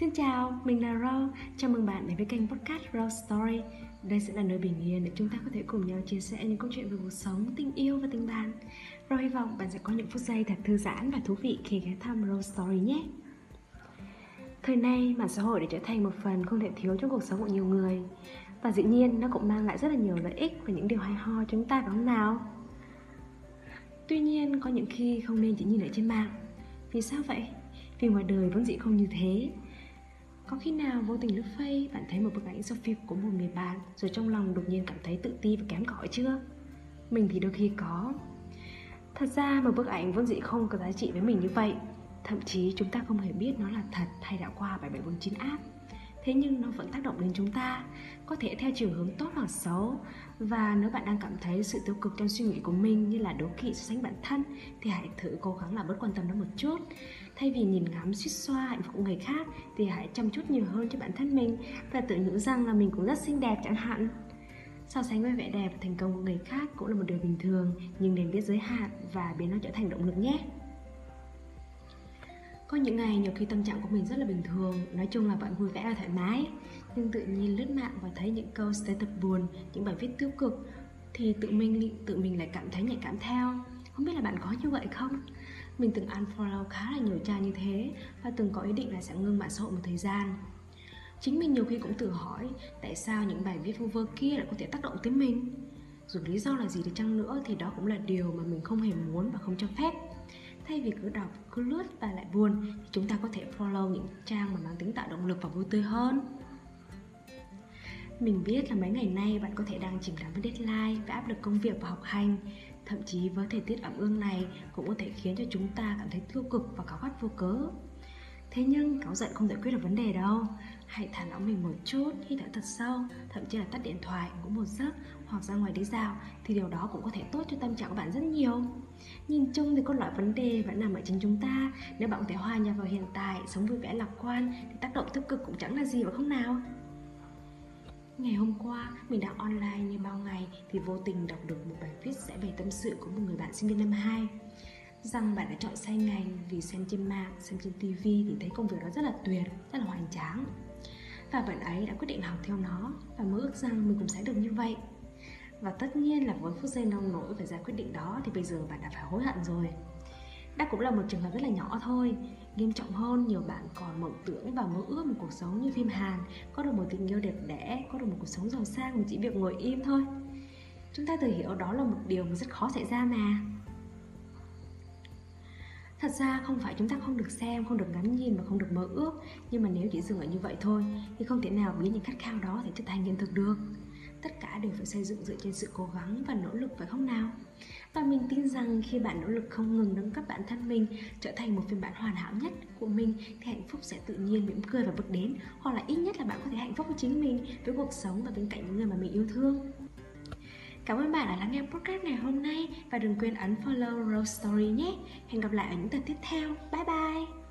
Xin chào, mình là Rau Chào mừng bạn đến với kênh podcast Rau Story. Đây sẽ là nơi bình yên để chúng ta có thể cùng nhau chia sẻ những câu chuyện về cuộc sống, tình yêu và tình bạn. Rau hy vọng bạn sẽ có những phút giây thật thư giãn và thú vị khi ghé thăm Rau Story nhé. Thời nay, mạng xã hội đã trở thành một phần không thể thiếu trong cuộc sống của nhiều người. Và dĩ nhiên, nó cũng mang lại rất là nhiều lợi ích và những điều hay ho cho chúng ta phải không nào? Tuy nhiên, có những khi không nên chỉ nhìn ở trên mạng. Vì sao vậy? Vì ngoài đời vốn dĩ không như thế có khi nào vô tình lướt facebook bạn thấy một bức ảnh selfie của một người bạn, rồi trong lòng đột nhiên cảm thấy tự ti và kém cỏi chưa? Mình thì đôi khi có. Thật ra một bức ảnh vốn dĩ không có giá trị với mình như vậy. Thậm chí chúng ta không hề biết nó là thật hay đã qua 7749 app thế nhưng nó vẫn tác động đến chúng ta, có thể theo chiều hướng tốt hoặc xấu. Và nếu bạn đang cảm thấy sự tiêu cực trong suy nghĩ của mình như là đố kỵ so sánh bản thân, thì hãy thử cố gắng là bớt quan tâm nó một chút. Thay vì nhìn ngắm, suýt xoa hạnh phúc của người khác, thì hãy chăm chút nhiều hơn cho bản thân mình và tự nhủ rằng là mình cũng rất xinh đẹp chẳng hạn. So sánh với vẻ đẹp và thành công của người khác cũng là một điều bình thường, nhưng nên biết giới hạn và biến nó trở thành động lực nhé có những ngày nhiều khi tâm trạng của mình rất là bình thường, nói chung là bạn vui vẻ và thoải mái. Nhưng tự nhiên lướt mạng và thấy những câu status buồn, những bài viết tiêu cực, thì tự mình tự mình lại cảm thấy nhạy cảm theo. Không biết là bạn có như vậy không? Mình từng unfollow khá là nhiều trang như thế và từng có ý định là sẽ ngưng mạng xã hội một thời gian. Chính mình nhiều khi cũng tự hỏi tại sao những bài viết vu vơ kia lại có thể tác động tới mình. Dù lý do là gì đi chăng nữa thì đó cũng là điều mà mình không hề muốn và không cho phép thay vì cứ đọc cứ lướt và lại buồn thì chúng ta có thể follow những trang mà mang tính tạo động lực và vui tươi hơn. Mình biết là mấy ngày nay bạn có thể đang chìm đắm với deadline và áp lực công việc và học hành. Thậm chí với thời tiết ẩm ương này cũng có thể khiến cho chúng ta cảm thấy tiêu cực và cáu gắt vô cớ. Thế nhưng cáu giận không giải quyết được vấn đề đâu. Hãy thả lỏng mình một chút, hít thở thật sâu Thậm chí là tắt điện thoại, ngủ một giấc hoặc ra ngoài đi dạo Thì điều đó cũng có thể tốt cho tâm trạng của bạn rất nhiều Nhìn chung thì có loại vấn đề vẫn nằm ở chính chúng ta Nếu bạn có thể hòa nhập vào hiện tại, sống vui vẻ lạc quan Thì tác động tiêu cực cũng chẳng là gì phải không nào Ngày hôm qua, mình đang online như bao ngày thì vô tình đọc được một bài viết sẽ về tâm sự của một người bạn sinh viên năm 2 rằng bạn đã chọn sai ngành vì xem trên mạng, xem trên TV thì thấy công việc đó rất là tuyệt, rất là hoành tráng. Và bạn ấy đã quyết định học theo nó và mơ ước rằng mình cũng sẽ được như vậy. Và tất nhiên là với phút giây nông nổi phải ra quyết định đó thì bây giờ bạn đã phải hối hận rồi. Đó cũng là một trường hợp rất là nhỏ thôi. Nghiêm trọng hơn, nhiều bạn còn mộng tưởng và mơ ước một cuộc sống như phim Hàn. Có được một tình yêu đẹp đẽ, có được một cuộc sống giàu sang mà chỉ việc ngồi im thôi. Chúng ta tự hiểu đó là một điều mà rất khó xảy ra mà. Thật ra không phải chúng ta không được xem, không được ngắm nhìn và không được mơ ước. Nhưng mà nếu chỉ dừng ở như vậy thôi Thì không thể nào biến những khát khao đó thành trở thành hiện thực được tất cả đều phải xây dựng dựa trên sự cố gắng và nỗ lực phải không nào và mình tin rằng khi bạn nỗ lực không ngừng nâng cấp bản thân mình trở thành một phiên bản hoàn hảo nhất của mình, thì hạnh phúc sẽ tự nhiên mỉm cười và bước đến, hoặc là ít nhất là bạn có thể hạnh phúc với chính mình, với cuộc sống và bên cạnh những người mà mình yêu thương Cảm ơn bạn đã lắng nghe podcast ngày hôm nay, và đừng quên ấn follow Rose Story nhé. Hẹn gặp lại ở những tập tiếp theo. Bye bye!